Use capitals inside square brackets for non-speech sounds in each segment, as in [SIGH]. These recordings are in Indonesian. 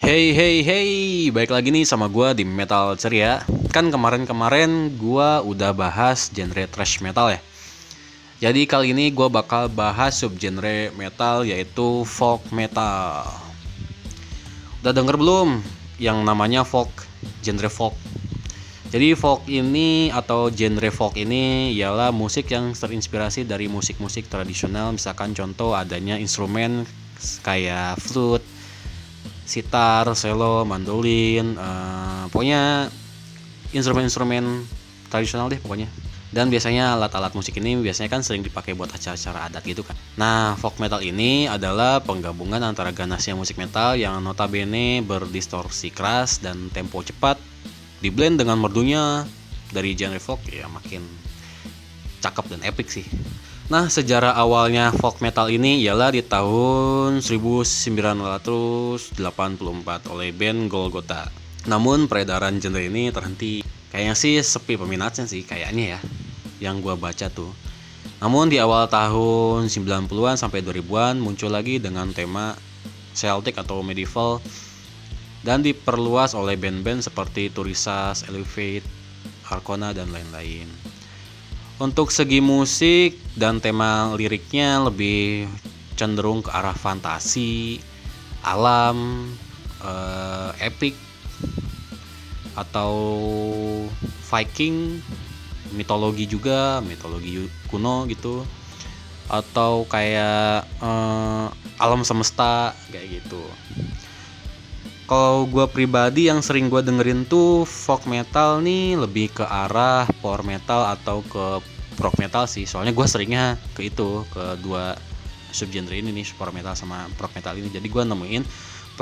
Hey hey hey, baik lagi nih sama gua di Metal Ceria. Kan kemarin-kemarin gua udah bahas genre thrash metal ya. Jadi kali ini gua bakal bahas subgenre metal yaitu folk metal. Udah denger belum yang namanya folk, genre folk? Jadi folk ini atau genre folk ini ialah musik yang terinspirasi dari musik-musik tradisional misalkan contoh adanya instrumen kayak flute, sitar, cello, mandolin, uh, pokoknya instrumen-instrumen tradisional deh pokoknya. Dan biasanya alat-alat musik ini biasanya kan sering dipakai buat acara-acara adat gitu kan. Nah, folk metal ini adalah penggabungan antara ganasnya musik metal yang notabene berdistorsi keras dan tempo cepat diblend dengan merdunya dari genre folk ya makin cakep dan epic sih. Nah, sejarah awalnya folk metal ini ialah di tahun 1984 oleh band Golgotha. Namun peredaran genre ini terhenti. Kayaknya sih sepi peminatnya sih kayaknya ya. Yang gua baca tuh. Namun di awal tahun 90-an sampai 2000-an muncul lagi dengan tema Celtic atau medieval dan diperluas oleh band-band seperti Turisas, Elevate, Arcona dan lain-lain. Untuk segi musik dan tema liriknya lebih cenderung ke arah fantasi, alam, uh, epic atau Viking, mitologi juga, mitologi kuno gitu. Atau kayak uh, alam semesta kayak gitu kalau gue pribadi yang sering gue dengerin tuh folk metal nih lebih ke arah power metal atau ke rock metal sih. Soalnya gue seringnya ke itu ke dua subgenre ini nih power metal sama rock metal ini. Jadi gue nemuin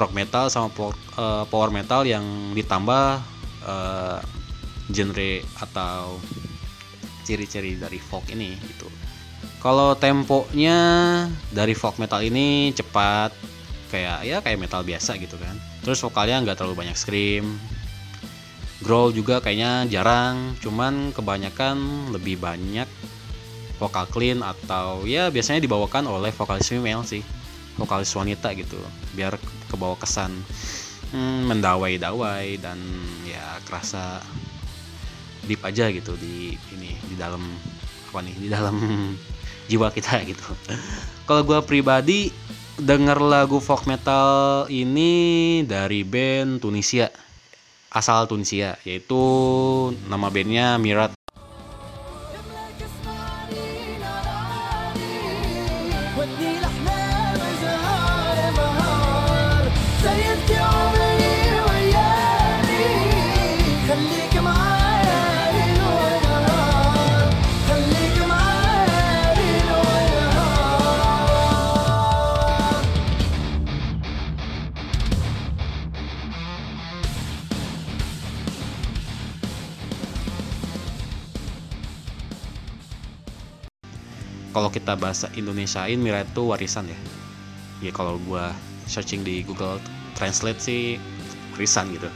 rock metal sama eh, power metal yang ditambah uh, genre atau ciri-ciri dari folk ini gitu. Kalau temponya dari folk metal ini cepat kayak ya kayak metal biasa gitu kan. Terus vokalnya nggak terlalu banyak scream. Growl juga kayaknya jarang cuman kebanyakan lebih banyak vokal clean atau ya biasanya dibawakan oleh vokalis female sih vokalis wanita gitu biar kebawa kesan hmm, mendawai-dawai dan ya kerasa deep aja gitu di ini di dalam apa nih di dalam [LAUGHS] jiwa kita gitu. Kalau gue pribadi denger lagu folk metal ini dari band Tunisia. Asal Tunisia yaitu nama bandnya Mirat kalau kita bahasa Indonesiain Mira itu warisan ya. Ya kalau gua searching di Google Translate sih warisan gitu.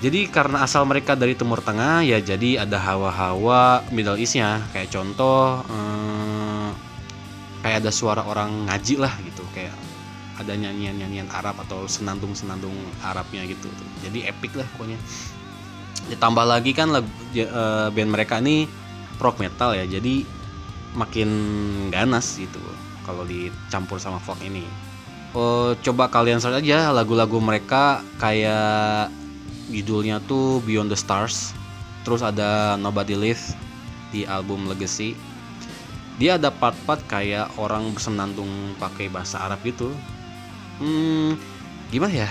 Jadi karena asal mereka dari Timur Tengah ya jadi ada hawa-hawa Middle Eastnya. Kayak contoh eh, kayak ada suara orang ngaji lah gitu. Kayak ada nyanyian-nyanyian Arab atau senandung-senandung Arabnya gitu. Jadi epic lah pokoknya. Ditambah lagi kan lagu, uh, band mereka ini rock metal ya. Jadi makin ganas gitu kalau dicampur sama folk ini. Oh, coba kalian search aja lagu-lagu mereka kayak judulnya tuh Beyond the Stars. Terus ada Nobody Live di album Legacy. Dia ada part-part kayak orang bersenandung pakai bahasa Arab gitu. Hmm, gimana ya?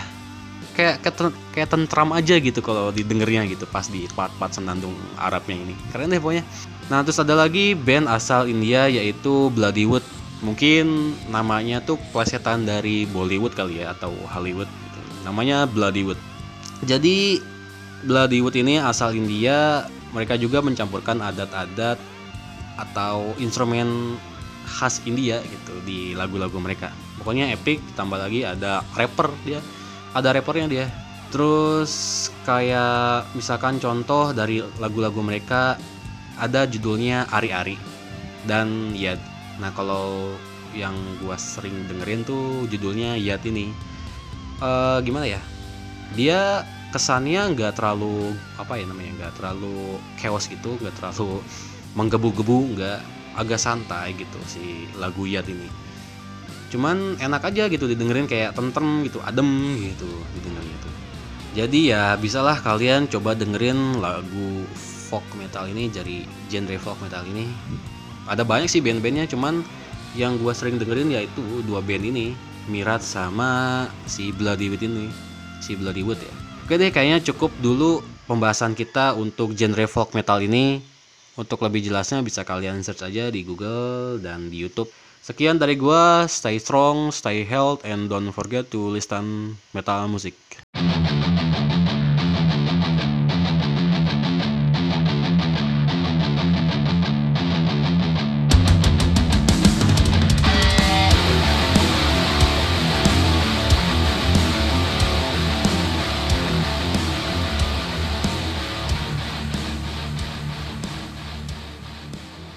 Kayak kayak tentram aja gitu kalau didengarnya gitu pas di part-part senandung Arabnya ini. Keren deh pokoknya. Nah terus ada lagi band asal India yaitu Bloodywood. Mungkin namanya tuh plesetan dari Bollywood kali ya atau Hollywood. Gitu. Namanya Bloodywood. Jadi Bloodywood ini asal India. Mereka juga mencampurkan adat-adat atau instrumen khas India gitu di lagu-lagu mereka. Pokoknya epic. Tambah lagi ada rapper dia. Ada rappernya dia. Terus kayak misalkan contoh dari lagu-lagu mereka ada judulnya Ari-Ari dan ya nah kalau yang gua sering dengerin tuh judulnya Yat ini. Eh, gimana ya? Dia kesannya nggak terlalu apa ya namanya nggak terlalu chaos gitu nggak terlalu menggebu-gebu nggak agak santai gitu si lagu Yat ini cuman enak aja gitu didengerin kayak tentrem gitu adem gitu didengerin itu. Jadi ya bisalah kalian coba dengerin lagu folk metal ini dari genre folk metal ini. Ada banyak sih band-bandnya cuman yang gua sering dengerin yaitu dua band ini Mirat sama si Bloody Wood ini si Bloody Wood ya. Oke deh kayaknya cukup dulu pembahasan kita untuk genre folk metal ini. Untuk lebih jelasnya bisa kalian search aja di Google dan di YouTube sekian dari gua stay strong stay health and don't forget to listen metal music